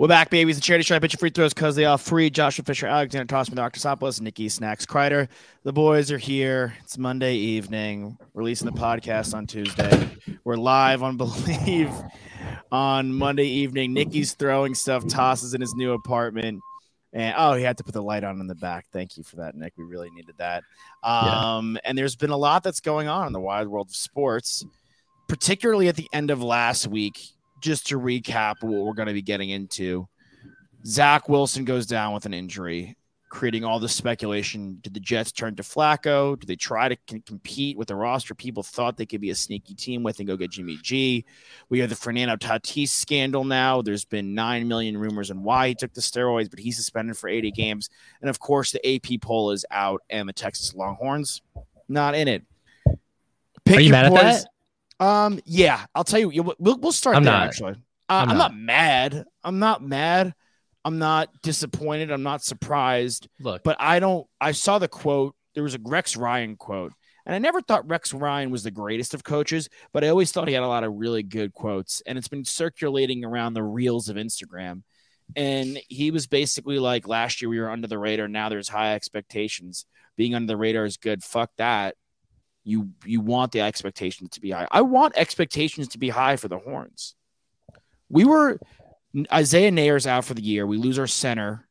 We're back, babies. The charity stripe pitch your free throws because they are free. Joshua Fisher, Alexander Tossman, Dr. Sopoulos, Nikki Snacks Kreider. The boys are here. It's Monday evening. Releasing the podcast on Tuesday. We're live on Believe on Monday evening. Nikki's throwing stuff, tosses in his new apartment. And oh, he had to put the light on in the back. Thank you for that, Nick. We really needed that. Um, yeah. And there's been a lot that's going on in the wide world of sports, particularly at the end of last week just to recap what we're going to be getting into, Zach Wilson goes down with an injury, creating all the speculation. Did the Jets turn to Flacco? Did they try to c- compete with the roster people thought they could be a sneaky team with and go get Jimmy G? We have the Fernando Tatis scandal now. There's been 9 million rumors on why he took the steroids, but he's suspended for 80 games. And of course, the AP poll is out, and the Texas Longhorns not in it. Pick Are you mad at that? Um, yeah, I'll tell you. We'll we'll start I'm there. Not. Actually, uh, I'm, I'm not. not mad. I'm not mad. I'm not disappointed. I'm not surprised. Look, but I don't. I saw the quote. There was a Rex Ryan quote, and I never thought Rex Ryan was the greatest of coaches, but I always thought he had a lot of really good quotes, and it's been circulating around the reels of Instagram. And he was basically like, "Last year we were under the radar. Now there's high expectations. Being under the radar is good. Fuck that. You you want the expectations to be high. I want expectations to be high for the Horns. We were Isaiah Neyer's out for the year. We lose our center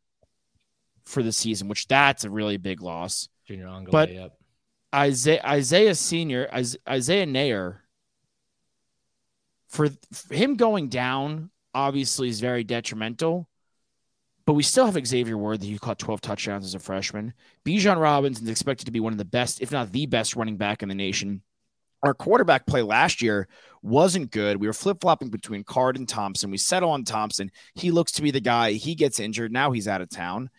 for the season, which that's a really big loss. Junior Angle, but yep. Isaiah Isaiah Senior Isaiah Neyer for, for him going down obviously is very detrimental. But we still have Xavier Worthy, who caught 12 touchdowns as a freshman. Bijan Robinson is expected to be one of the best, if not the best, running back in the nation. Our quarterback play last year wasn't good. We were flip flopping between Card and Thompson. We settle on Thompson. He looks to be the guy. He gets injured. Now he's out of town.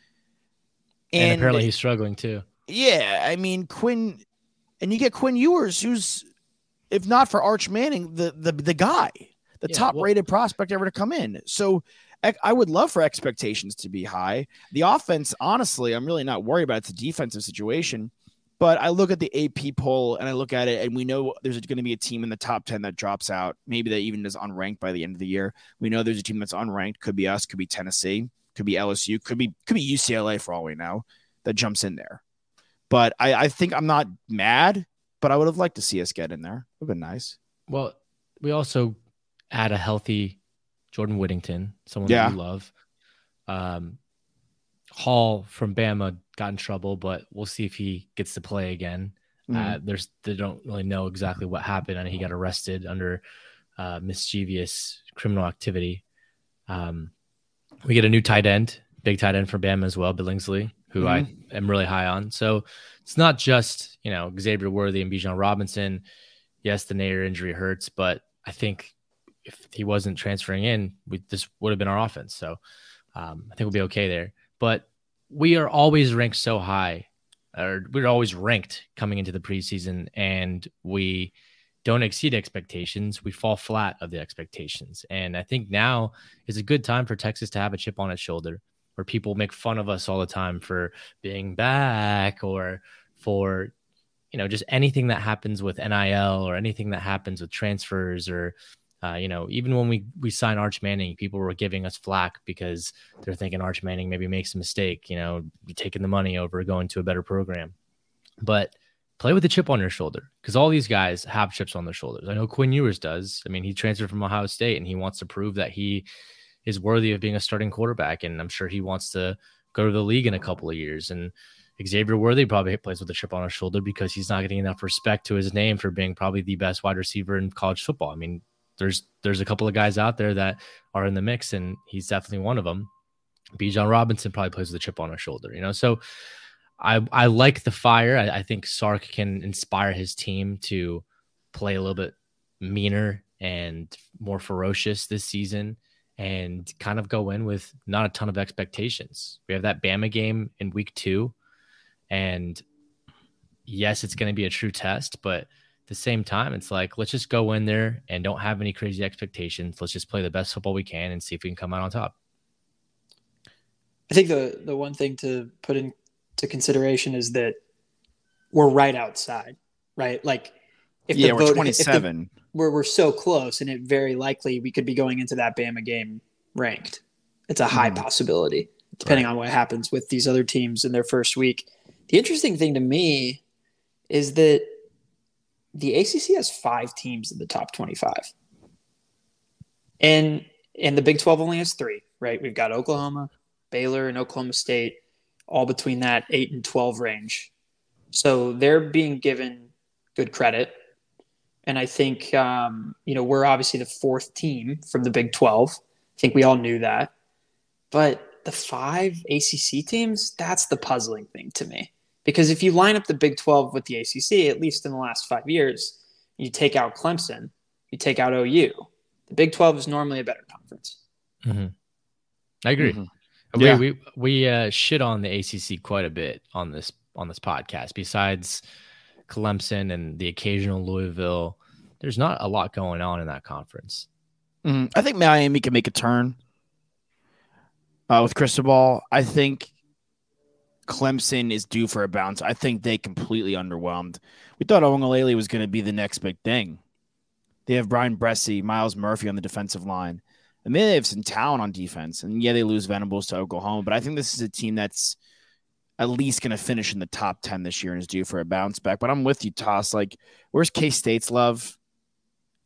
And, and apparently he's struggling too. Yeah. I mean, Quinn, and you get Quinn Ewers, who's, if not for Arch Manning, the the, the guy, the yeah, top rated prospect ever to come in. So I would love for expectations to be high. The offense, honestly, I'm really not worried about. It's a defensive situation. But I look at the AP poll and I look at it, and we know there's going to be a team in the top 10 that drops out. Maybe that even is unranked by the end of the year. We know there's a team that's unranked. Could be us, could be Tennessee, could be LSU, could be could be UCLA for all we know that jumps in there. But I, I think I'm not mad, but I would have liked to see us get in there. It would have been nice. Well, we also add a healthy Jordan Whittington, someone yeah. that you love. Um, Hall from Bama got in trouble, but we'll see if he gets to play again. Mm. Uh, there's they don't really know exactly what happened, and he got arrested under uh, mischievous criminal activity. Um, we get a new tight end, big tight end for Bama as well, Billingsley, who mm. I mm-hmm. am really high on. So it's not just you know Xavier Worthy and Bijan Robinson. Yes, the Neyer injury hurts, but I think if he wasn't transferring in, we, this would have been our offense. So um, I think we'll be okay there. But we are always ranked so high, or we're always ranked coming into the preseason, and we don't exceed expectations. We fall flat of the expectations. And I think now is a good time for Texas to have a chip on its shoulder where people make fun of us all the time for being back or for you know just anything that happens with NIL or anything that happens with transfers or uh, you know, even when we we sign Arch Manning, people were giving us flack because they're thinking Arch Manning maybe makes a mistake. You know, taking the money over going to a better program. But play with the chip on your shoulder because all these guys have chips on their shoulders. I know Quinn Ewers does. I mean, he transferred from Ohio State and he wants to prove that he is worthy of being a starting quarterback. And I'm sure he wants to go to the league in a couple of years. And Xavier Worthy probably plays with a chip on his shoulder because he's not getting enough respect to his name for being probably the best wide receiver in college football. I mean, there's there's a couple of guys out there that are in the mix, and he's definitely one of them. Bijan Robinson probably plays with a chip on his shoulder, you know. So I I like the fire. I, I think Sark can inspire his team to play a little bit meaner and more ferocious this season and kind of go in with not a ton of expectations. We have that Bama game in week two. And yes, it's going to be a true test, but the same time, it's like, let's just go in there and don't have any crazy expectations. Let's just play the best football we can and see if we can come out on top. I think the the one thing to put into consideration is that we're right outside, right? Like if yeah, the we're vote, 27. The, we're, we're so close, and it very likely we could be going into that Bama game ranked. It's a high mm. possibility, depending right. on what happens with these other teams in their first week. The interesting thing to me is that the ACC has five teams in the top 25. And and the Big 12 only has 3, right? We've got Oklahoma, Baylor and Oklahoma State all between that 8 and 12 range. So they're being given good credit. And I think, um, you know, we're obviously the fourth team from the Big 12. I think we all knew that. But the five ACC teams, that's the puzzling thing to me. Because if you line up the Big 12 with the ACC, at least in the last five years, you take out Clemson, you take out OU. The Big 12 is normally a better conference. Mm-hmm. I agree. Mm-hmm. Yeah. We we, we uh, shit on the ACC quite a bit on this on this podcast. Besides Clemson and the occasional Louisville, there's not a lot going on in that conference. Mm-hmm. I think Miami can make a turn uh, with Cristobal. I think Clemson is due for a bounce. I think they completely underwhelmed. We thought Uiagalelei was going to be the next big thing. They have Bryan Bresee, Myles Murphy on the defensive line. And they have some talent on defense. And yeah, they lose Venables to Oklahoma, but I think this is a team that's at least going to finish in the top 10 this year and is due for a bounce back. But I'm with you, Toss. Like, where's K State's love?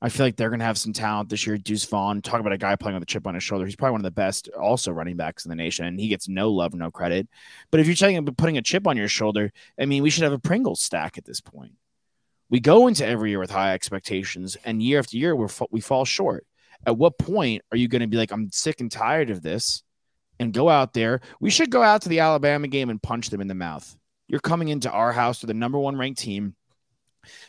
I feel like they're going to have some talent this year. Deuce Vaughn, talk about a guy playing with a chip on his shoulder. He's probably one of the best also running backs in the nation, and he gets no love, no credit. But if you're talking about putting a chip on your shoulder, I mean, we should have a Pringles stack at this point. We go into every year with high expectations, and year after year, we we fall short. At what point are you going to be like, I'm sick and tired of this and go out there? We should go out to the Alabama game and punch them in the mouth. You're coming into our house with the number one ranked team.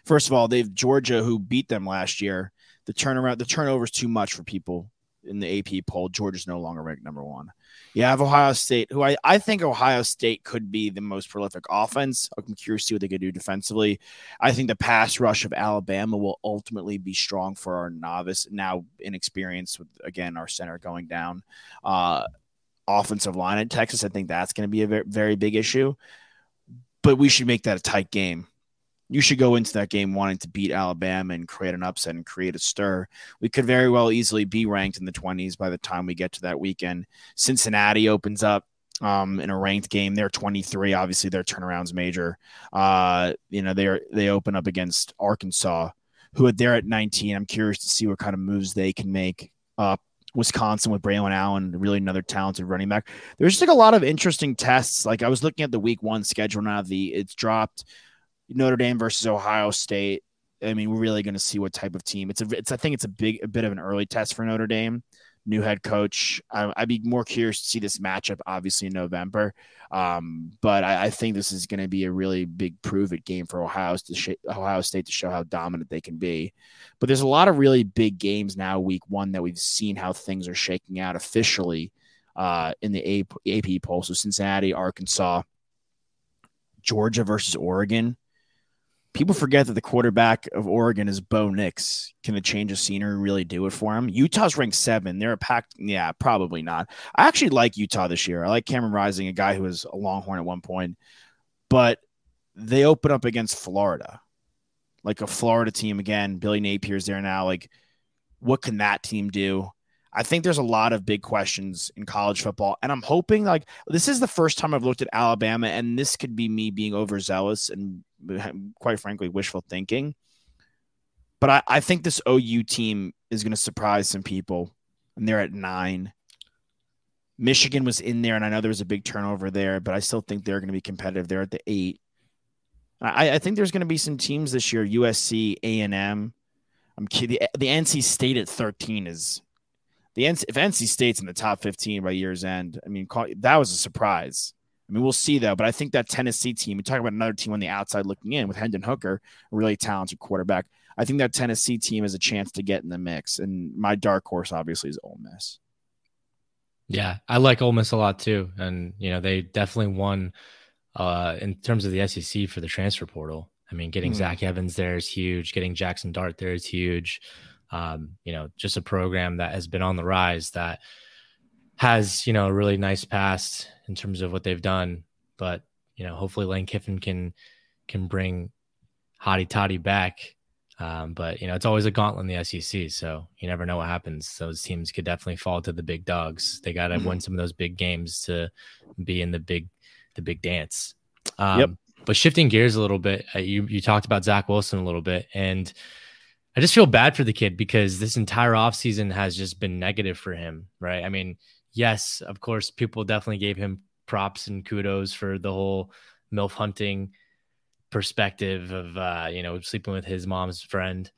First of all, they've Georgia who beat them last year. The turnaround, the turnover is too much for people in the AP poll. Georgia's no longer ranked number one. You have Ohio State, who I, I think Ohio State could be the most prolific offense. I'm curious to see what they could do defensively. I think the pass rush of Alabama will ultimately be strong for our novice, now inexperienced with, again, our center going down. Uh, offensive line in Texas, I think that's going to be a very, very big issue. But we should make that a tight game you should go into that game wanting to beat Alabama and create an upset and create a stir. We could very well easily be ranked in the 20s by the time we get to that weekend. Cincinnati opens up um, in a ranked game. They're 23. Obviously, their turnaround's major. Uh, you know, they are they open up against Arkansas, who are there at 19. I'm curious to see what kind of moves they can make up. Wisconsin with Braelon Allen, really another talented running back. There's just like a lot of interesting tests. Like I was looking at the week one schedule now, the it's dropped Notre Dame versus Ohio State. I mean, we're really going to see what type of team. It's a, it's. I think it's a big, a bit of an early test for Notre Dame. New head coach. I, would be more curious to see this matchup, obviously in November. Um, but I, I, think this is going to be a really big prove it game for Ohio sh- Ohio State to show how dominant they can be. But there's a lot of really big games now, week one, that we've seen how things are shaking out officially uh, in the AP, AP poll. So Cincinnati, Arkansas, Georgia versus Oregon people forget that the quarterback of Oregon is Bo Nix. Can the change of scenery really do it for him? Utah's ranked seven. They're a pack. Yeah, probably not. I actually like Utah this year. I like Cameron Rising, a guy who was a Longhorn at one point, but they open up against Florida, like a Florida team again. Billy Napier's there now. Like, what can that team do? I think there's a lot of big questions in college football, and I'm hoping like this is the first time I've looked at Alabama, and this could be me being overzealous and quite frankly wishful thinking. But I, I think this OU team is going to surprise some people, and they're at nine. Michigan was in there, and I know there was a big turnover there, but I still think they're going to be competitive. They're at the eight. I, I think there's going to be some teams this year. USC, A and M. I'm kidding. The, the NC State at 13 is the NC, if NC State's in the top 15 by year's end, I mean, that was a surprise. I mean, we'll see though, but I think that Tennessee team, we talk about another team on the outside looking in with Hendon Hooker, a really talented quarterback. I think that Tennessee team has a chance to get in the mix. And my dark horse, obviously, is Ole Miss. Yeah, I like Ole Miss a lot too, and you know they definitely won uh, in terms of the SEC for the transfer portal. I mean, getting mm. Zach Evans there is huge. Getting Jaxson Dart there is huge. Um, you know, just a program that has been on the rise that has you know a really nice past in terms of what they've done. But you know, hopefully Lane Kiffin can can bring Hotty Toddy back. Um, but you know, it's always a gauntlet in the SEC, so you never know what happens. Those teams could definitely fall to the big dogs. They got to mm-hmm. win some of those big games to be in the big the big dance. Um, yep. But shifting gears a little bit, uh, you you talked about Zach Wilson a little bit, and I just feel bad for the kid because this entire offseason has just been negative for him, right? I mean, yes, of course, people definitely gave him props and kudos for the whole MILF hunting perspective of, uh, you know, sleeping with his mom's friend.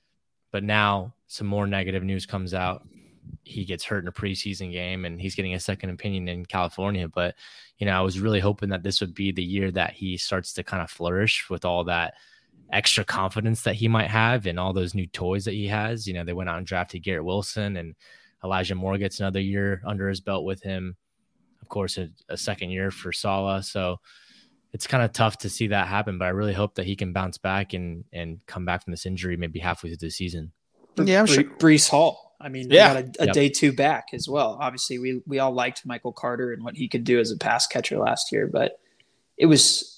But now some more negative news comes out. He gets hurt in a preseason game and he's getting a second opinion in California. But, you know, I was really hoping that this would be the year that he starts to kind of flourish with all that extra confidence that he might have and all those new toys that he has. You know, they went out and drafted Garrett Wilson and Elijah Moore gets another year under his belt with him. Of course, a, a second year for Saleh. So it's kind of tough to see that happen, but I really hope that he can bounce back and and come back from this injury maybe halfway through the season. Yeah, I'm sure. Breece Hall. I mean, yeah, got a, a yep. day two back as well. Obviously, we we all liked Michael Carter and what he could do as a pass catcher last year, but it was,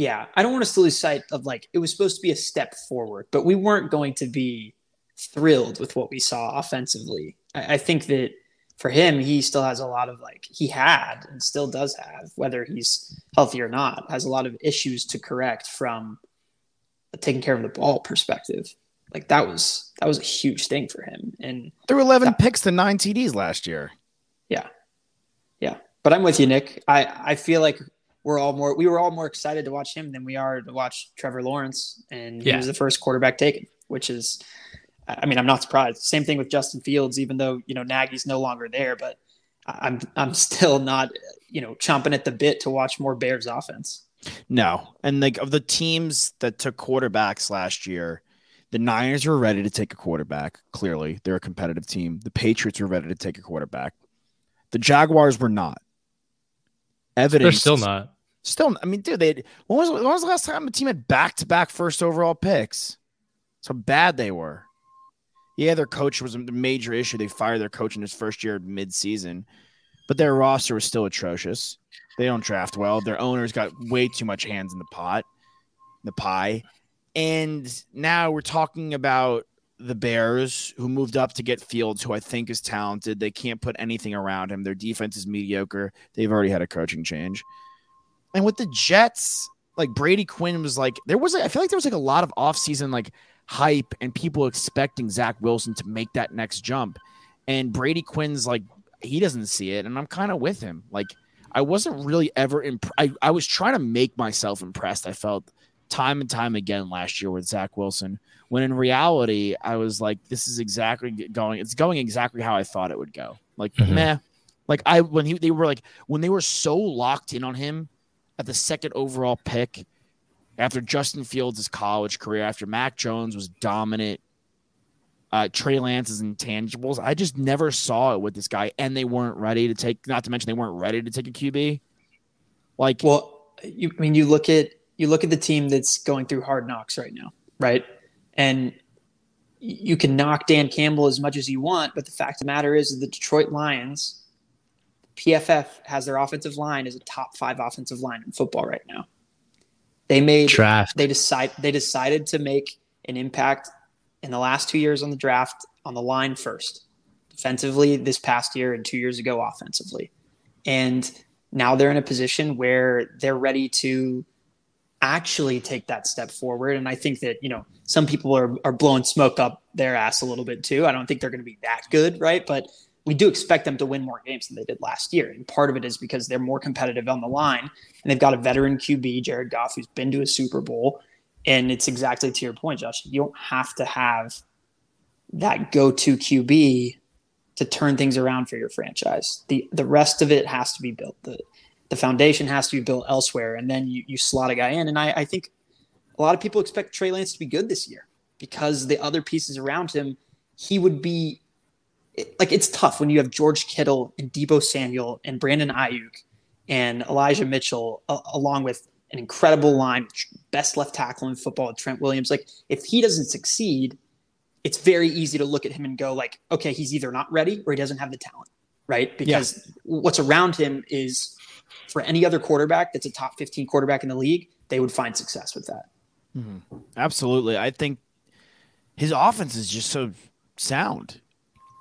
yeah, I don't want us to lose sight of like it was supposed to be a step forward, but we weren't going to be thrilled with what we saw offensively. I, I think that for him, he still has a lot of like he had and still does have, whether he's healthy or not, has a lot of issues to correct from a taking care of the ball perspective. Like that was that was a huge thing for him. And there were eleven that, picks to nine TDs last year. Yeah, yeah. But I'm with you, Nick. I I feel like we're all more we were all more excited to watch him than we are to watch Trevor Lawrence, and yeah. he was the first quarterback taken, which is I mean, I'm not surprised. Same thing with Justin Fields, even though you know Nagy's no longer there, but I'm I'm still not you know chomping at the bit to watch more Bears offense. No, and like of the teams that took quarterbacks last year, the Niners were ready to take a quarterback. Clearly, they're a competitive team. The Patriots were ready to take a quarterback. The Jaguars were not. Evidence. They're still not. Still, I mean, dude, they when was when was the last time a team had back to back first overall picks? So bad they were yeah, their coach was a major issue. They fired their coach in his first year mid-season, but their roster was still atrocious. They don't draft well. Their owners got way too much hands in the pot, the pie. And now we're talking about the Bears, who moved up to get Fields, who I think is talented. They can't put anything around him. Their defense is mediocre. They've already had a coaching change. And with the Jets, like Brady Quinn was like, there was, I feel like there was like a lot of offseason, like hype and people expecting Zach Wilson to make that next jump. And Brady Quinn's like, he doesn't see it. And I'm kind of with him. Like, I wasn't really ever imp- I, I was trying to make myself impressed. I felt time and time again last year with Zach Wilson, when in reality, I was like, this is exactly going, it's going exactly how I thought it would go. Like, mm-hmm. meh. Like, I, when he, they were like, when they were so locked in on him at the second overall pick, after Justin Fields' college career, after Mac Jones was dominant, uh, Trey Lance's intangibles, I just never saw it with this guy, and they weren't ready to take. Not to mention they weren't ready to take a QB. Like, well, you I mean you look at you look at the team that's going through hard knocks right now, right? And you can knock Dan Campbell as much as you want, but the fact of the matter is the Detroit Lions, PFF has their offensive line as a top five offensive line in football right now. They made draft. They decide they decided to make an impact in the last two years on the draft on the line first, defensively this past year and two years ago offensively, and now they're in a position where they're ready to actually take that step forward. And I think that you know some people are are blowing smoke up their ass a little bit too. I don't think they're going to be that good, right? But we do expect them to win more games than they did last year. And part of it is because they're more competitive on the line and they've got a veteran QB, Jared Goff, who's been to a Super Bowl. And it's exactly to your point, Josh. You don't have to have that go to QB to turn things around for your franchise. The the rest of it has to be built. The the foundation has to be built elsewhere. And then you, you slot a guy in. And I, I think a lot of people expect Trey Lance to be good this year because the other pieces around him, he would be like it's tough when you have George Kittle and Deebo Samuel and Brandon Aiyuk and Elijah Mitchell uh, along with an incredible line, best left tackle in football, Trent Williams. Like if he doesn't succeed, it's very easy to look at him and go like, okay, he's either not ready or he doesn't have the talent, right? Because yeah. what's around him is for any other quarterback that's a top 15 quarterback in the league, they would find success with that. Mm-hmm. Absolutely. I think his offense is just so sound.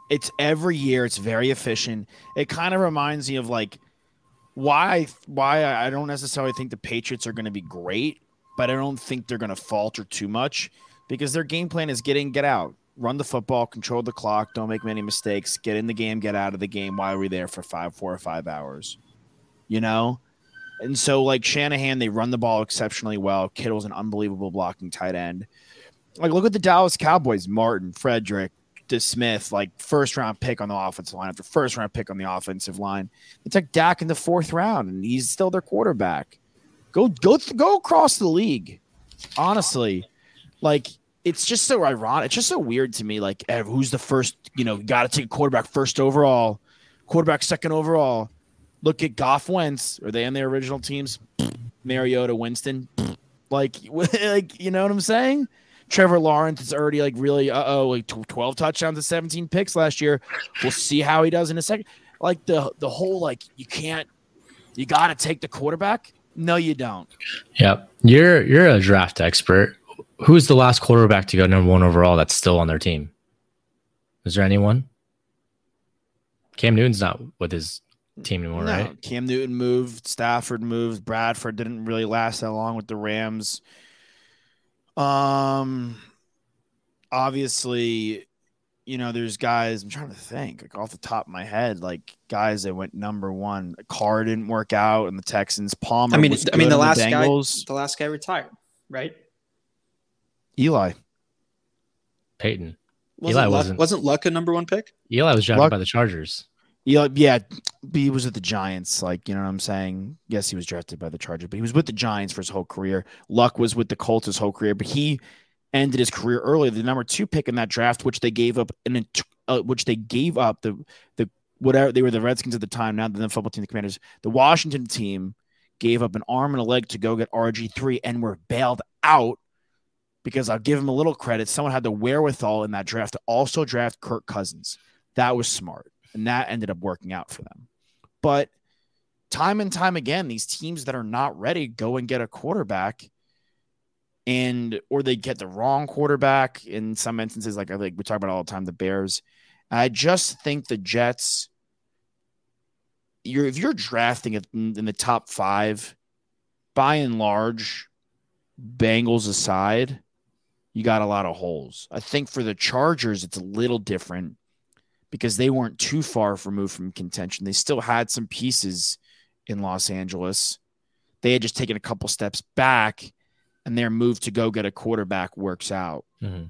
It's every year, it's very efficient. It kind of reminds me of like why why I don't necessarily think the Patriots are going to be great, but I don't think they're going to falter too much because their game plan is getting get out, run the football, control the clock, don't make many mistakes, get in the game, get out of the game. Why are we there for five, four or five hours? You know, and so like Shanahan, they run the ball exceptionally well. Kittle's an unbelievable blocking tight end. Like look at the Dallas Cowboys, Martin, Frederick, to Smith, like first round pick on the offensive line after first round pick on the offensive line. They took Dak in the fourth round, and he's still their quarterback. Go go go across the league. Honestly, like it's just so ironic. It's just so weird to me. Like eh, who's the first? You know, got to take quarterback first overall, quarterback second overall. Look at Goff, Wentz. Are they on their original teams? Mariota, Winston. Like, like you know what I'm saying? Trevor Lawrence is already like really uh oh like 12 touchdowns and 17 picks last year. We'll see how he does in a second. Like the the whole like you can't you got to take the quarterback. No, you don't. Yep, you're you're a draft expert. Who's the last quarterback to go number one overall that's still on their team? Is there anyone? Cam Newton's not with his team anymore, no, right? Cam Newton moved, Stafford moved, Bradford didn't really last that long with the Rams. Um, obviously, you know, there's guys. I'm trying to think, like off the top of my head, like guys that went number one. Carr didn't work out, and the Texans. Palmer. I mean, I mean, the last the guy, the last guy retired, right? Eli. Peyton. Wasn't Eli Luck, wasn't wasn't Luck a number one pick? Eli was drafted Luck, by the Chargers. Yeah, yeah, was with the Giants. Like, you know what I'm saying? Yes, he was drafted by the Chargers, but he was with the Giants for his whole career. Luck was with the Colts his whole career, but he ended his career early. The number two pick in that draft, which they gave up, uh, which they gave up the the whatever they were the Redskins at the time. Now the football team, the Commanders, the Washington team gave up an arm and a leg to go get RG three, and were bailed out because I'll give him a little credit. Someone had the wherewithal in that draft to also draft Kirk Cousins. That was smart and that ended up working out for them. But time and time again, these teams that are not ready go and get a quarterback, and or they get the wrong quarterback in some instances. Like I like we talk about all the time, the Bears. I just think the Jets. You're if you're drafting in the top five, by and large, Bengals aside, you got a lot of holes. I think for the Chargers, it's a little different because they weren't too far removed from contention. They still had some pieces in Los Angeles. They had just taken a couple steps back, and their move to go get a quarterback works out. Mm-hmm.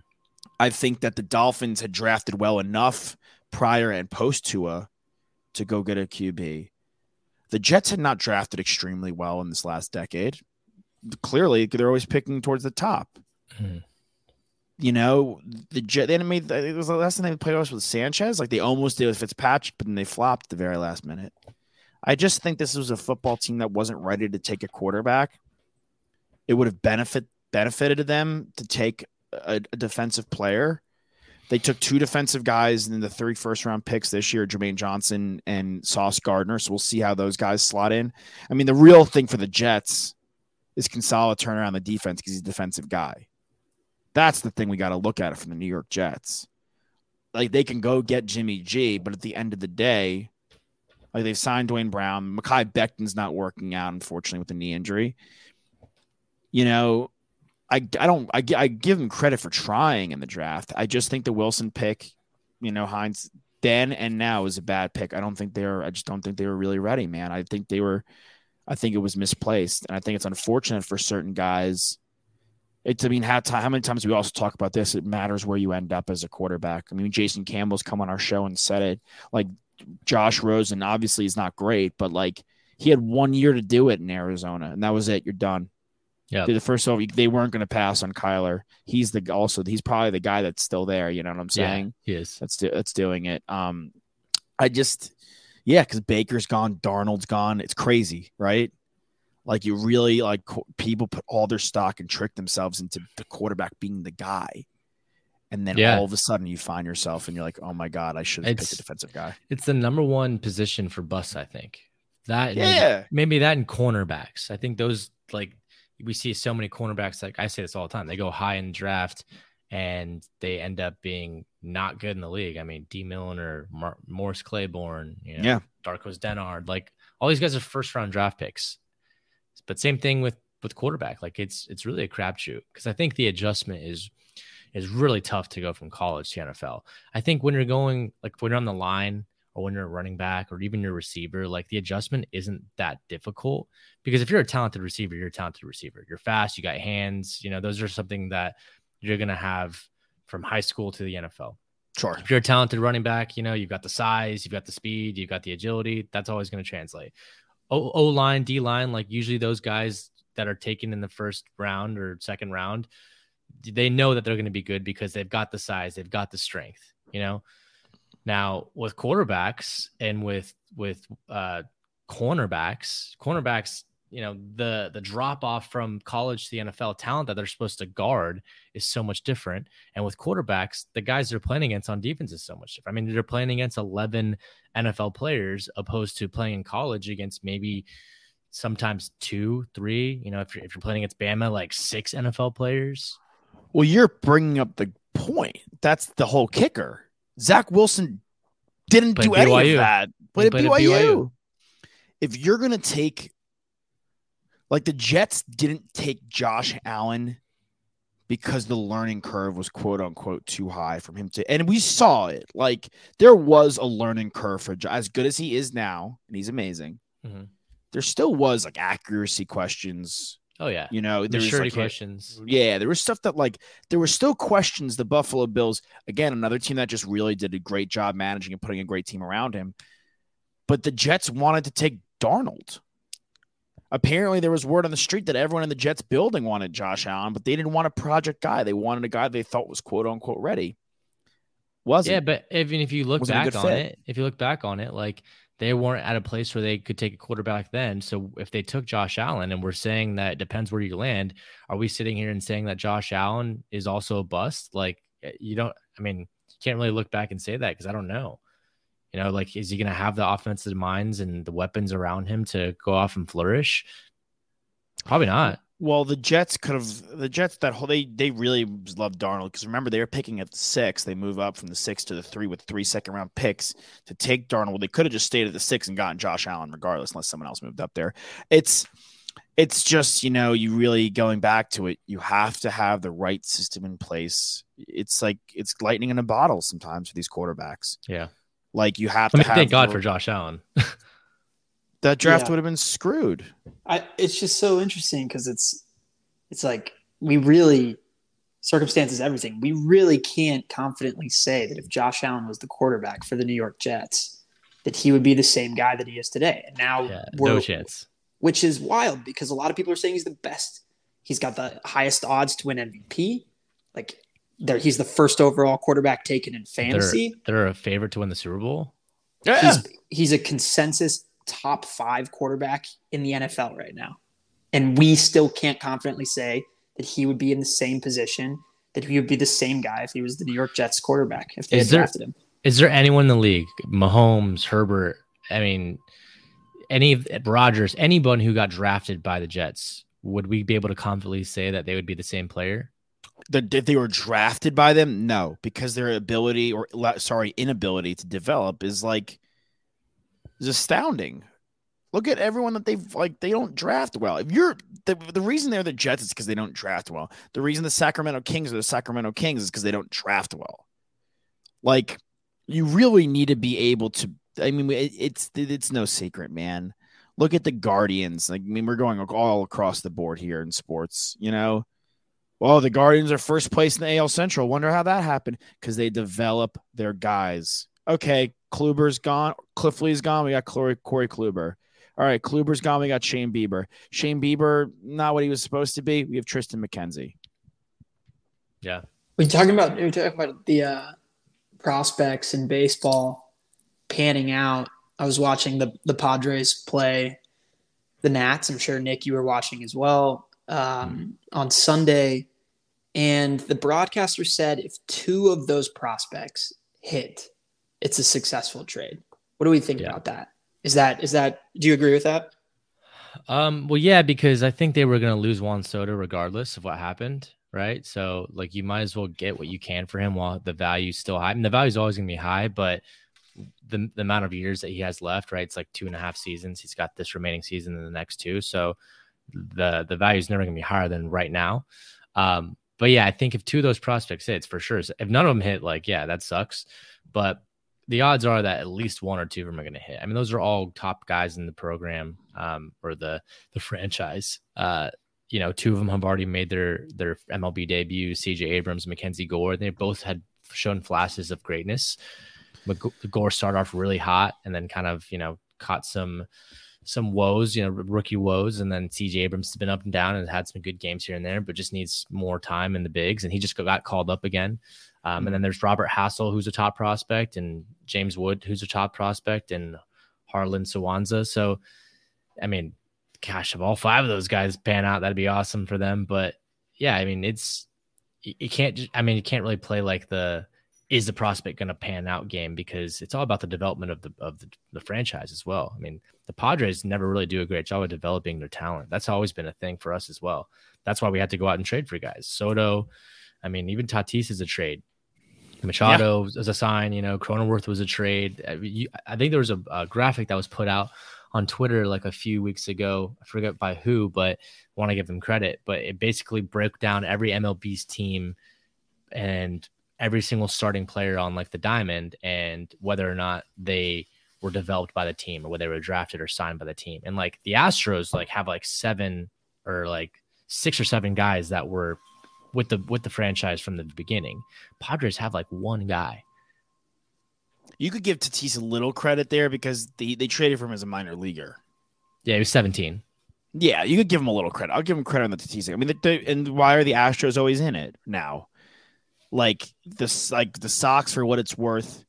I think that the Dolphins had drafted well enough prior and post Tua to go get a QB. The Jets had not drafted extremely well in this last decade. Clearly, they're always picking towards the top. Mm-hmm you know, the they made it was the last time they played us with Sanchez. Like they almost did with Fitzpatrick, but then they flopped the very last minute. I just think this was a football team that wasn't ready to take a quarterback. It would have benefit benefited them to take a, a defensive player. They took two defensive guys in the 31st round picks this year, Jermaine Johnson and Sauce Gardner. So we'll see how those guys slot in. I mean, the real thing for the Jets is can turn around the defense because he's a defensive guy. That's the thing we got to look at it from the New York Jets. Like they can go get Jimmy G, but at the end of the day, like they've signed Duane Brown. Mekhi Becton's not working out, unfortunately, with the knee injury. You know, I I don't I, I give him credit for trying in the draft. I just think the Wilson pick, you know, Hines then and now is a bad pick. I don't think they're I just don't think they were really ready, man. I think they were I think it was misplaced. And I think it's unfortunate for certain guys it's, I mean, how, how many times we also talk about this? It matters where you end up as a quarterback. I mean, Jason Campbell's come on our show and said it. Like Josh Rosen, obviously, is not great, but like he had one year to do it in Arizona, and that was it. You're done. Yeah. The first over. They weren't going to pass on Kyler. He's the also he's probably the guy that's still there. You know what I'm saying? Yeah, he is. That's do, that's doing it. Um, I just yeah, because Baker's gone, Darnold's gone. It's crazy, right? Like you really like co- people put all their stock and trick themselves into the quarterback being the guy, and then Yeah. all of a sudden you find yourself and you're like, oh my god, I should have picked a defensive guy. It's the number one position for bus, I think. That and maybe- Yeah. maybe that and cornerbacks. I think those like we see so many cornerbacks. Like I say this all the time, they go high in draft and they end up being not good in the league. I mean, Dee Milliner, Mar- Morris Claiborne, you know, Yeah. Darqueze Dennard, like all these guys are first round draft picks. But same thing with with quarterback. Like it's it's really a crapshoot because I think the adjustment is is really tough to go from college to NFL. I think when you're going like when you're on the line or when you're a running back or even your receiver, like the adjustment isn't that difficult because if you're a talented receiver, you're a talented receiver. You're fast, you got hands, you know, those are something that you're going to have from high school to the NFL. Sure. If you're a talented running back, you know, you've got the size, you've got the speed, you've got the agility, that's always going to translate. O, line, D line, like usually those guys that are taken in the first round or second round, they know that they're going to be good because they've got the size, they've got the strength, you know. Now with quarterbacks and with with uh cornerbacks, cornerbacks, you know, the the drop off from college to the NFL talent that they're supposed to guard is so much different. And with quarterbacks, the guys they're playing against on defense is so much different. I mean, they're playing against 11 NFL players opposed to playing in college against maybe sometimes two, three. You know, if you're, if you're playing against Bama, like six NFL players. Well, you're bringing up the point. That's the whole kicker. Zach Wilson didn't Played do any BYU. of that. Played at played at BYU. BYU. If you're gonna take, like the Jets didn't take Josh Allen because the learning curve was quote unquote too high from him to, and we saw it. Like there was a learning curve for as good as he is now, and he's amazing. Mhm. There still was like accuracy questions. Oh yeah, You know, there was like, questions. yeah, there was stuff that like there were still questions. The Buffalo Bills, again, another team that just really did a great job managing and putting a great team around him. But the Jets wanted to take Darnold. Apparently, there was word on the street that everyone in the Jets building wanted Josh Allen, but they didn't want a project guy. They wanted a guy they thought was quote unquote ready. Wasn't Yeah, but even if you look Wasn't back on fit. it, if you look back on it, like they weren't at a place where they could take a quarterback then. So if they took Josh Allen and we're saying that depends where you land, are we sitting here and saying that Josh Allen is also a bust? Like eh, you don't, I mean, you can't really look back and say that because I don't know. You know, like is he going to have the offensive minds and the weapons around him to go off and flourish? Probably not. Well, the Jets could have the Jets that whole they they really love Darnold because remember they were picking at the six. They move up from the six to the three with three second round picks to take Darnold. They could have just stayed at the six and gotten Josh Allen regardless, unless someone else moved up there. It's it's just you know you really going back to it. You have to have the right system in place. It's like it's lightning in a bottle sometimes for these quarterbacks. Yeah. Like you have I to mean, have thank God for Josh Allen. that draft Yeah. would have been screwed. I, it's just so interesting because it's it's like we really circumstances everything. We really can't confidently say that if Josh Allen was the quarterback for the New York Jets, that he would be the same guy that he is today. And now Yeah, we're no chance. which is wild because a lot of people are saying he's the best. He's got the highest odds to win MVP. Like there, he's the first overall quarterback taken in fantasy. They're a favorite to win the Super Bowl. Yeah. He's he's a consensus top five quarterback in the NFL right now, and we still can't confidently say that he would be in the same position. That he would be the same guy if he was the New York Jets quarterback if they Is had there- drafted him. Is there anyone in the league, Mahomes, Herbert? I mean, any of Rogers, anyone who got drafted by the Jets, would we be able to confidently say that they would be the same player? If they were drafted by them, no, because their ability or sorry, inability to develop is like is astounding. Look at everyone that they've like they don't draft well. If you're the, the reason they're the Jets is because they don't draft well. The reason the Sacramento Kings are the Sacramento Kings is because they don't draft well. Like you really need to be able to I mean it, it's it's no secret, man. Look at the Guardians. Like I mean we're going all across the board here in sports, you know. Well, the Guardians are first place in the AL Central. Wonder how that happened because they develop their guys. Okay, Kluber's gone. Cliff Lee's gone. We got Corey, Corey Kluber. All right, Kluber's gone. We got Shane Bieber. Shane Bieber, not what he was supposed to be. We have Triston McKenzie. Yeah. We're talking about we're talking about the uh, prospects in baseball panning out. I was watching the the Padres play the Nats. I'm sure Nick, you were watching as well um, on Sunday, and the broadcaster said if two of those prospects hit, it's a successful trade. What do we think Yeah. about that? Is that is that? Do you agree with that? Um, well, yeah, because I think they were going to lose Juan Soto regardless of what happened, right? So, like, you might as well get what you can for him while the value's still high. I mean, the value's always going to be high, but the, the amount of years that he has left, right? It's like two and a half seasons. He's got this remaining season and the next two. So, the the value is never going to be higher than right now. Um, but yeah, I think if two of those prospects hits for sure. If none of them hit, like, yeah, that sucks. But the odds are that at least one or two of them are going to hit. I mean, those are all top guys in the program um, or the the franchise. Uh, you know, two of them have already made their their MLB debut. C.J. Abrams, MacKenzie Gore. They both had shown flashes of greatness. Mc- Gore started off really hot and then kind of you know caught some some woes, you know, rookie woes, and then C.J. Abrams has been up and down and had some good games here and there, but just needs more time in the bigs, and he just got called up again. Um, and then there's Robert Hassell, who's a top prospect, and James Wood, who's a top prospect, and Jarlin Susana. So, I mean, gosh, if all five of those guys pan out, that'd be awesome for them. But yeah, I mean, it's you you can't. Just, I mean, you can't really play like the is the prospect going to pan out game because it's all about the development of the of the, the franchise as well. I mean, the Padres never really do a great job of developing their talent. That's always been a thing for us as well. That's why we had to go out and trade for guys. Soto, I mean, even Tatis is a trade. Machado was a sign, you know, Cronenworth was a trade. I think there was a, a graphic that was put out on Twitter like a few weeks ago. I forget by who, but want to give them credit. But it basically broke down every MLB's team and every single starting player on like the diamond and whether or not they were developed by the team or whether they were drafted or signed by the team. And like the Astros like have like seven or like six or seven guys that were with the with the franchise from the beginning. Padres have like one guy. You could give Tatis a little credit there because they, they traded for him as a minor leaguer. Yeah, he was 17. Yeah, you could give him a little credit. I'll give him credit on the Tatis. I mean, the, the, and why are the Astros always in it now? Like this, like the Sox, for what it's worth,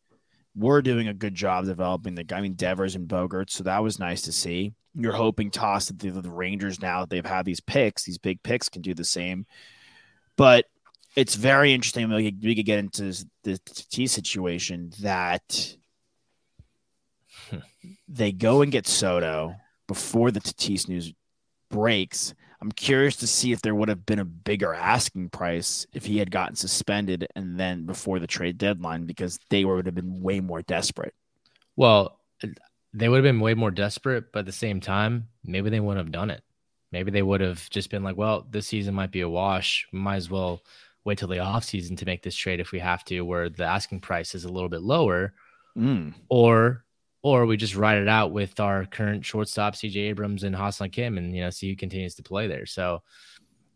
were doing a good job developing the. Guy. I mean, Devers and Bogart, so that was nice to see. You're hoping toss that the, the Rangers now that they've had these picks, these big picks, can do the same. But it's very interesting. We could, we could get into the Tatis situation that hmm. they go and get Soto before the Tatis news breaks. I'm curious to see if there would have been a bigger asking price if he had gotten suspended and then before the trade deadline because they would have been way more desperate. Well, they would have been way more desperate, but at the same time, maybe they wouldn't have done it. Maybe they would have just been like, well, this season might be a wash. We might as well wait till the offseason to make this trade if we have to, where the asking price is a little bit lower. Mm. Or or we just ride it out with our current shortstop CJ Abrams and Ha-Seong Kim and you know see who continues to play there. So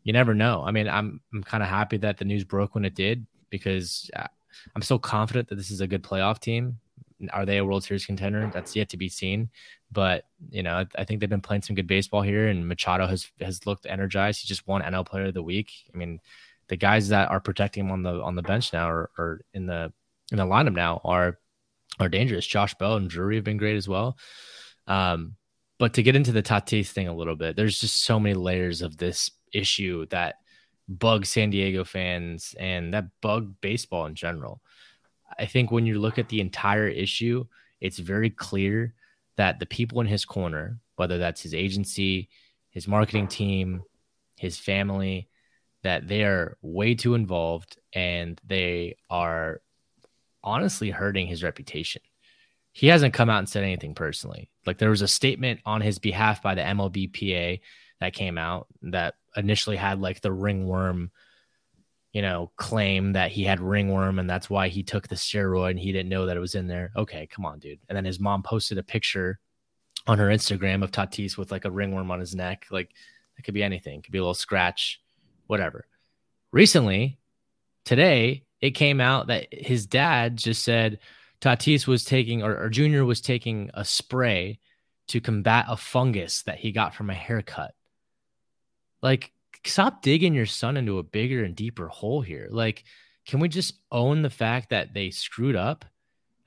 you never know. I mean, I'm I'm kind of happy that the news broke when it did because uh, I'm so confident that this is a good playoff team. Are they a World Series contender? That's yet to be seen. But you know, I, think they've been playing some good baseball here, and Machado has has looked energized. He just won NL Player of the Week. I mean, the guys that are protecting him on the on the bench now or, or in the in the lineup now are are dangerous. Josh Bell and Drury have been great as well. Um, but to get into the Tatis thing a little bit, there's just so many layers of this issue that bug San Diego fans and that bug baseball in general. I think when you look at the entire issue, it's very clear that the people in his corner, whether that's his agency, his marketing team, his family, that they are way too involved and they are honestly hurting his reputation. He hasn't come out and said anything personally. Like there was a statement on his behalf by the MLBPA that came out that initially had like the ringworm, you know, claim that he had ringworm and that's why he took the steroid and he didn't know that it was in there. Okay, come on, dude. And then his mom posted a picture on her Instagram of Tatis with like a ringworm on his neck. Like it could be anything, it could be a little scratch, whatever. Recently, today, it came out that his dad just said Tatis was taking or, or Junior was taking a spray to combat a fungus that he got from a haircut. Like, stop digging your son into a bigger and deeper hole here. Like, can we just own the fact that they screwed up?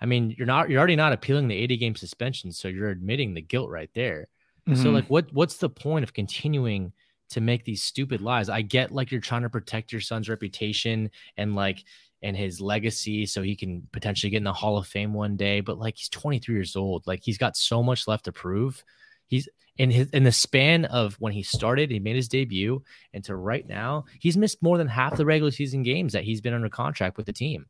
I mean, you're not you're already not appealing the 80 game suspension, so you're admitting the guilt right there. Mm-hmm. So like what what's the point of continuing to make these stupid lies? I get like you're trying to protect your son's reputation and like and his legacy so he can potentially get in the Hall of Fame one day. But like he's 23 years old. Like he's got so much left to prove. He's in his in the span of when he started, he made his debut, and to right now, he's missed more than half the regular season games that he's been under contract with the team.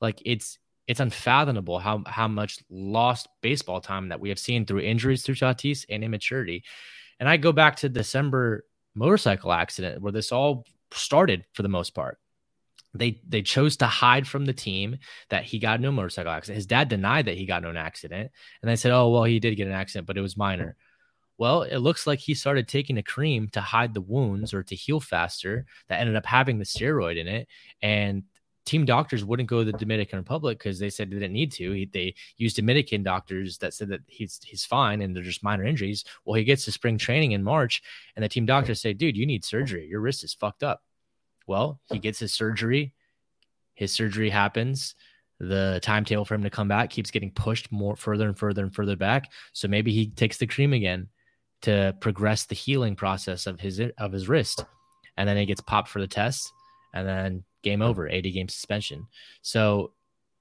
Like it's it's unfathomable how how much lost baseball time that we have seen through injuries through Tatis and immaturity. And I go back to December motorcycle accident where this all started for the most part they they chose to hide from the team that he got no motorcycle accident. His dad denied that he got no accident, and they said, "Oh well, he did get an accident, but it was minor." Well, it looks like he started taking a cream to hide the wounds or to heal faster that ended up having the steroid in it, and team doctors wouldn't go to the Dominican Republic because they said they didn't need to. He, they used Dominican doctors that said that he's he's fine and they're just minor injuries. Well, he gets to spring training in March, and the team doctors say, "Dude, you need surgery. Your wrist is fucked up." Well, he gets his surgery. His surgery happens. The timetable for him to come back keeps getting pushed more further and further and further back. So maybe he takes the cream again to progress the healing process of his of his wrist, and then he gets popped for the test, and then game hmm. over, 80 game suspension. So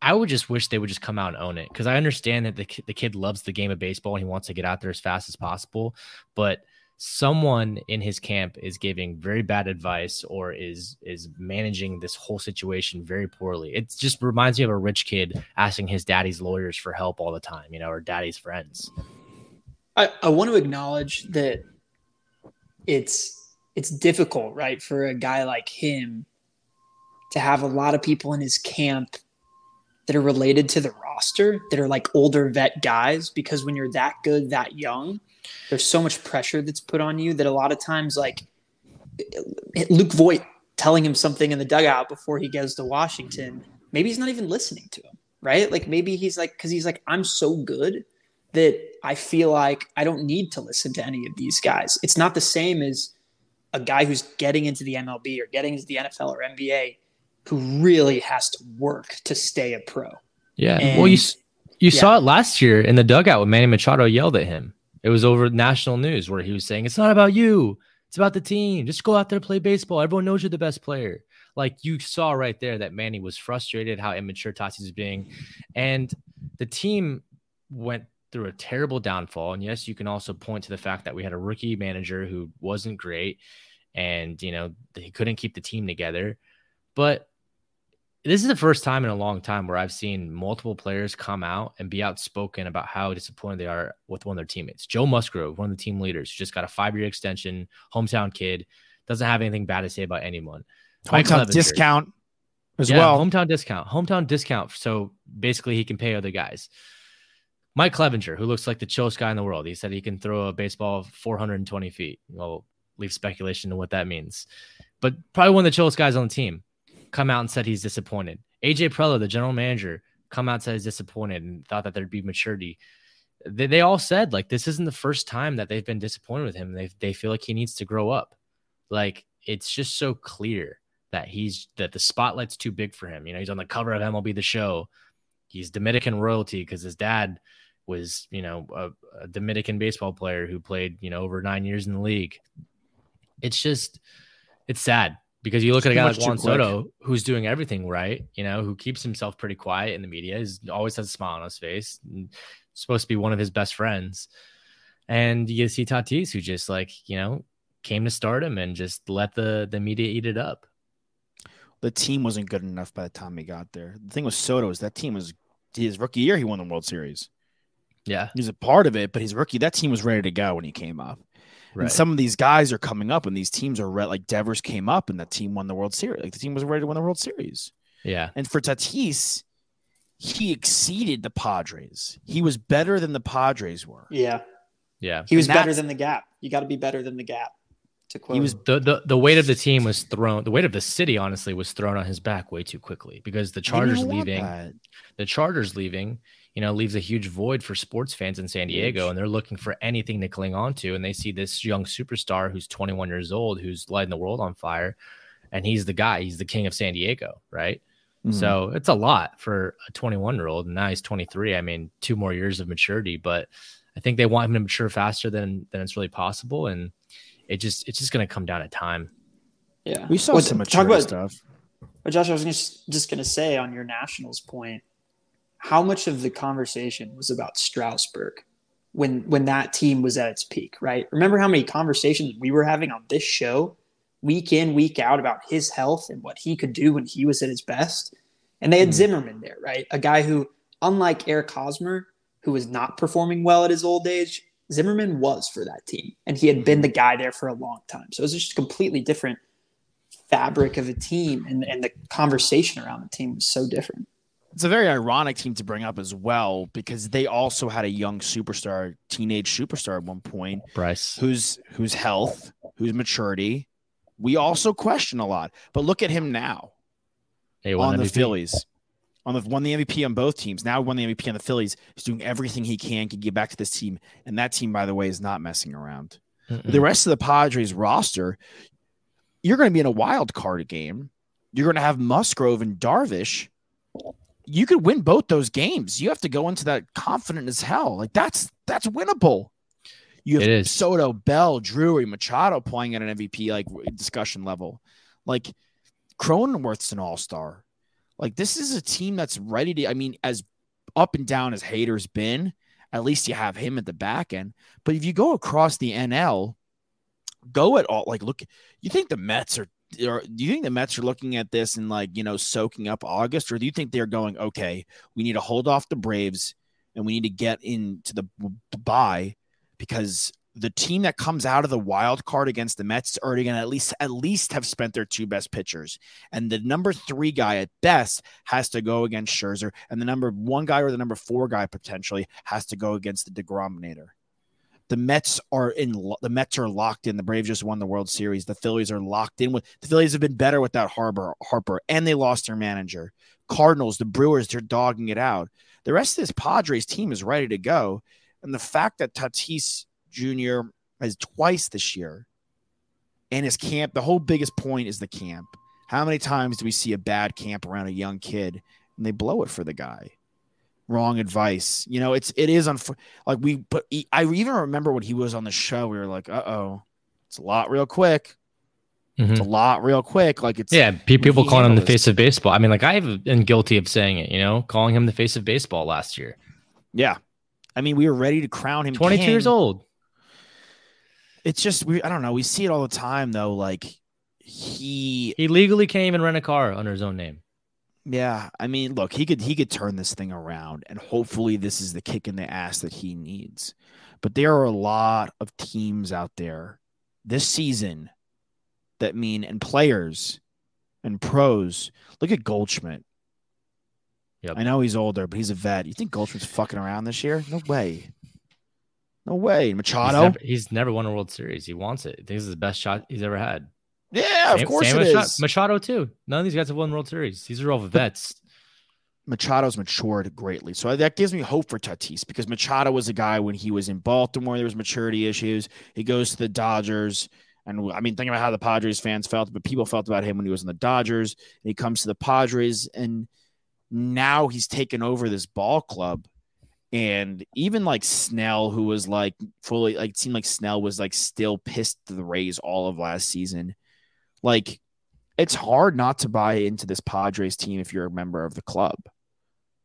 I would just wish they would just come out and own it because I understand that the the kid loves the game of baseball and he wants to get out there as fast as possible, but someone in his camp is giving very bad advice or is is managing this whole situation very poorly. It just reminds me of a rich kid asking his daddy's lawyers for help all the time, you know, or daddy's friends. I, I want to acknowledge that it's it's difficult, right, for a guy like him to have a lot of people in his camp that are related to the roster that are like older vet guys because when you're that good that young there's so much pressure that's put on you that a lot of times like Luke Voit telling him something in the dugout before he goes to Washington, maybe he's not even listening to him, right? Like maybe he's like cuz he's like I'm so good that I feel like I don't need to listen to any of these guys. It's not the same as a guy who's getting into the MLB or getting into the NFL or NBA who really has to work to stay a pro. Yeah. And, well, you you yeah. saw it last year in the dugout when Manny Machado yelled at him. It was over national news where he was saying, It's not about you. It's about the team. Just go out there play baseball. Everyone knows you're the best player. Like you saw right there that Manny was frustrated how immature Tatis is being. And the team went through a terrible downfall. And yes, you can also point to the fact that we had a rookie manager who wasn't great and, you know, he couldn't keep the team together. But this is the first time in a long time where I've seen multiple players come out and be outspoken about how disappointed they are with one of their teammates. Joe Musgrove, one of the team leaders, just got a five year extension, hometown kid, doesn't have anything bad to say about anyone. Hometown discount as yeah, well. Hometown discount, hometown discount. So basically, he can pay other guys. Mike Clevinger, who looks like the chillest guy in the world, he said he can throw a baseball 420 feet. Well, leave speculation to what that means, but probably one of the chillest guys on the team come out and said he's disappointed. AJ Preller, the general manager, come out and said he's disappointed and thought that there'd be maturity. They, they all said like this isn't the first time that they've been disappointed with him. They they feel like he needs to grow up. Like it's just so clear that he's that the spotlight's too big for him. You know, he's on the cover of MLB The Show. He's Dominican royalty because his dad was, you know, a, a Dominican baseball player who played, you know, over nine years in the league. It's just, it's sad because you look at a guy like Juan Soto who's doing everything right, you know, who keeps himself pretty quiet in the media, is always has a smile on his face, supposed to be one of his best friends. And you see Tatis who just like, you know, came to stardom and just let the the media eat it up. The team wasn't good enough by the time he got there. The thing with Soto is that team was his rookie year, he won the World Series. Yeah. He's a part of it, but his rookie, that team was ready to go when he came up. Right. And some of these guys are coming up, and these teams are re- like Devers came up, and that team won the World Series. Like the team was ready to win the World Series. Yeah. And for Tatis, he exceeded the Padres. He was better than the Padres were. Yeah. Yeah. He was better than the gap. You got to be better than the gap. To quote. He was the, the the weight of the team was thrown. The weight of the city, honestly, was thrown on his back way too quickly because the Chargers leaving. The Chargers leaving you know, leaves a huge void for sports fans in San Diego, and they're looking for anything to cling on to. And they see this young superstar who's 21 years old, who's lighting the world on fire, and he's the guy. He's the king of San Diego, right? Mm-hmm. So it's a lot for a 21 year old. And now he's 23. I mean, two more years of maturity, but I think they want him to mature faster than than it's really possible. And it just it's just going to come down to time. Yeah, we saw well, some talk about stuff. But Josh, I was just, just going to say on your Nationals point, how much of the conversation was about Strasburg when when that team was at its peak, right? Remember how many conversations we were having on this show week in, week out about his health and what he could do when he was at his best. And they had mm. Zimmerman there, right? A guy who, unlike Eric Hosmer, who was not performing well at his old age, Zimmerman was for that team. And he had been hmm. the guy there for a long time. So it was just a completely different fabric of a team. And, and the conversation around the team was so different. It's a very ironic team to bring up as well because they also had a young superstar, teenage superstar at one point, oh, Bryce, whose whose health, whose maturity, we also question a lot. But look at him now on the MVP. Phillies. On the won the MVP on both teams. Now won the MVP on the Phillies. He's doing everything he can to get back to this team. And that team, by the way, is not messing around. The rest of the Padres roster, you're going to be in a wild card game. You're going to have Musgrove and Darvish. You could win both those games. You have to go into that confident as hell. Like that's that's winnable. You have Soto, Bell, Drury, Machado playing at an MVP like discussion level. Like Cronenworth's an all star. Like this is a team that's ready to. I mean, as up and down as Hader's been, at least you have him at the back end. But if you go across the NL, go at all. Like, look, you think the Mets are do you think the Mets are looking at this and like, you know, soaking up August, or do you think they're going, okay, we need to hold off the Braves and we need to get into the bye because the team that comes out of the wild card against the Mets is already going to at least at least have spent their two best pitchers, and the number three guy at best has to go against Scherzer, and the number one guy or the number four guy potentially has to go against the Degrominator. The Mets are in. The Mets are locked in. The Braves just won the World Series. The Phillies are locked in with. The Phillies have been better without Harper. Harper, and they lost their manager. Cardinals, the Brewers, they're dogging it out. The rest of this Padres team is ready to go. And the fact that Tatis Jr. has twice this year and his camp, the whole biggest point is the camp. How many times do we see a bad camp around a young kid and they blow it for the guy? Wrong advice. You know, it's it is unf- like we but he, I even remember when he was on the show, we were like, uh oh, it's a lot real quick. Mm-hmm. It's a lot real quick. Like it's yeah, people calling him the face of baseball. I mean, like I've been guilty of saying it, you know, calling him the face of baseball last year. Yeah, I mean, we were ready to crown him 22 king. years old. It's just we I don't know. We see it all the time though. Like he he legally can't even rent a car under his own name. Yeah, I mean, look, he could he could turn this thing around, and hopefully, this is the kick in the ass that he needs. But there are a lot of teams out there this season that mean and players and pros. Look at Goldschmidt. Yep. I know he's older, but he's a vet. You think Goldschmidt's fucking around this year? No way. No way. Machado. He's never, he's never won a World Series. He wants it. He thinks it's the best shot he's ever had. Yeah, of course it is. Machado too. None of these guys have won World Series. These are all vets. Machado's matured greatly. So that gives me hope for Tatis because Machado was a guy when he was in Baltimore, there was maturity issues. He goes to the Dodgers. And I mean, think about how the Padres fans felt, but people felt about him when he was in the Dodgers. And he comes to the Padres and – now he's taken over this ball club. And even like Snell, who was like fully like seemed like Snell was like still pissed to the Rays all of last season. Like it's hard not to buy into this Padres team if you're a member of the club.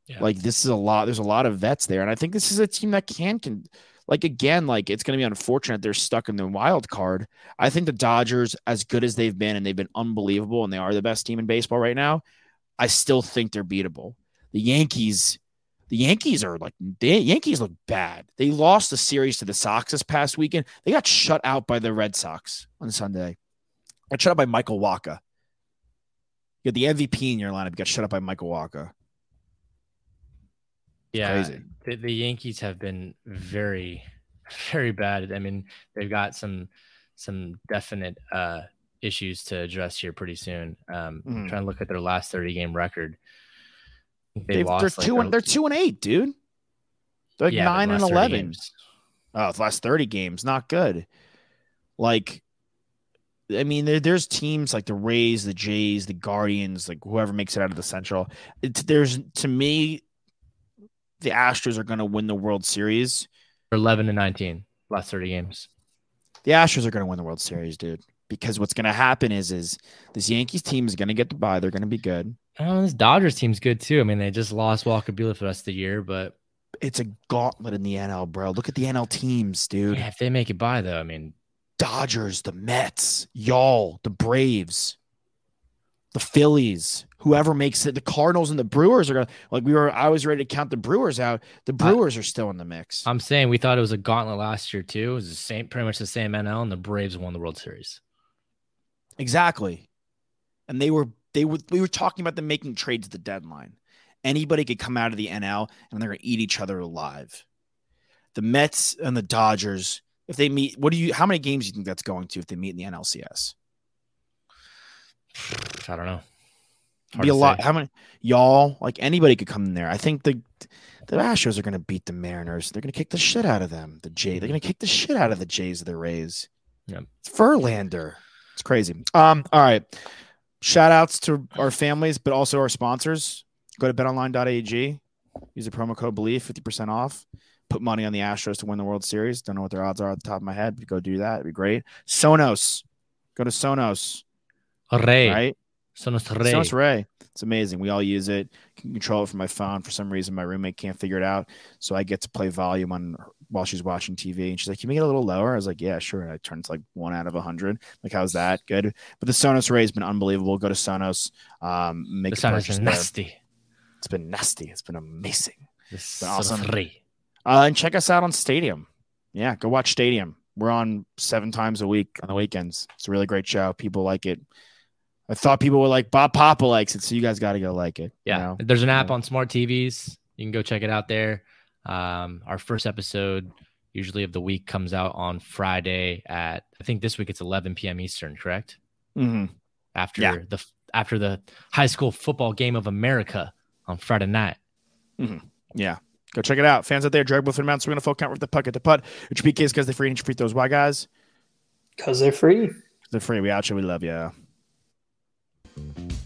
Yeah. Like this is a lot. There's a lot of vets there, and I think this is a team that can can like again like it's going to be unfortunate they're stuck in the wild card. I think the Dodgers, as good as they've been, and they've been unbelievable, and they are the best team in baseball right now. I still think they're beatable. The Yankees, the Yankees are like the Yankees look bad. They lost the series to the Sox this past weekend. They got shut out by the Red Sox on Sunday. Got shut up by Michael Wacha. You got the MVP in your lineup. You got shut up by Michael Wacha. Yeah, the, the Yankees have been very, very bad. I mean, they've got some some definite uh, issues to address here pretty soon. Um, mm. Trying to look at their last 30 game record. They lost, they're like, two and they're two and eight, dude. They're like Yeah, nine and eleven. Oh, the last 30 games, not good. Like, I mean, there, there's teams like the Rays, the Jays, the Guardians, like whoever makes it out of the Central. It's, there's to me, the Astros are going to win the World Series. They're 11 to 19 last 30 games. The Astros are going to win the World Series, dude. Because what's going to happen is, is this Yankees team is going to get the bye. They're going to be good. Oh, this Dodgers team's good too. I mean, they just lost Walker Buehler for the rest of the year, but It's a gauntlet in the NL, bro. Look at the NL teams, dude. yeah, if they make it by though, I mean, Dodgers, the Mets, y'all, the Braves, the Phillies, whoever makes it, the Cardinals and the Brewers are gonna like we were. I was ready to count the Brewers out. The Brewers are still in the mix. I'm saying we thought it was a gauntlet last year too. It was the same, pretty much the same NL, and the Braves won the World Series. exactly, and they were they were we were talking about them making trades at the deadline. Anybody could come out of the NL and they're gonna eat each other alive. The Mets and the Dodgers, if they meet, what do you? How many games do you think that's going to if they meet in the NLCS? I don't know. Hard be a lot. say. How many y'all like anybody could come in there? I think the the Astros are going to beat the Mariners. They're going to kick the shit out of them. The Jay, they're going to kick the shit out of the Jays of the Rays. Yeah, It's Verlander. It's crazy. Um. All right. Shout outs to our families, but also our sponsors. Go to betonline.ag. Use the promo code Bleav fifty percent off. Put money on the Astros to win the World Series. Don't know what their odds are at the top of my head, but go do that. It'd be great. Sonos. Go to Sonos. Ray. Right. Sonos Ray. Sonos Ray. It's amazing. We all use it. Can control it from my phone. For some reason, my roommate can't figure it out, so I get to play volume on while she's watching TV. And she's like, "Can you get a little lower?" I was like, "Yeah, sure." And I turned to like one out of a hundred. Like, how's that? Good. But the Sonos Ray has been unbelievable. Go to Sonos. Um, make The a purchase is there. nasty. It's been nasty. It's been amazing. The been awesome. Sonos Ray. Uh, and check us out on Stadium. Yeah, go watch Stadium. We're on seven times a week on the weekends. It's a really great show. People like it. I thought people were like Bob Papa likes it, so you guys got to go like it. you Yeah. know? There's an app on smart TVs. You can go check it out there. Um, our first episode, usually of the week, comes out on Friday at I think this week it's 11 p.m. Eastern, correct? Mhm. After Yeah. the after the high school football game of America on Friday night. Yeah. Go check it out. Fans out there, drag with amounts. We're going to full count with the puck at the putt. Which PKs because they're free and free throws. Why, guys? Because they're free. They're free. We out you. We love you. You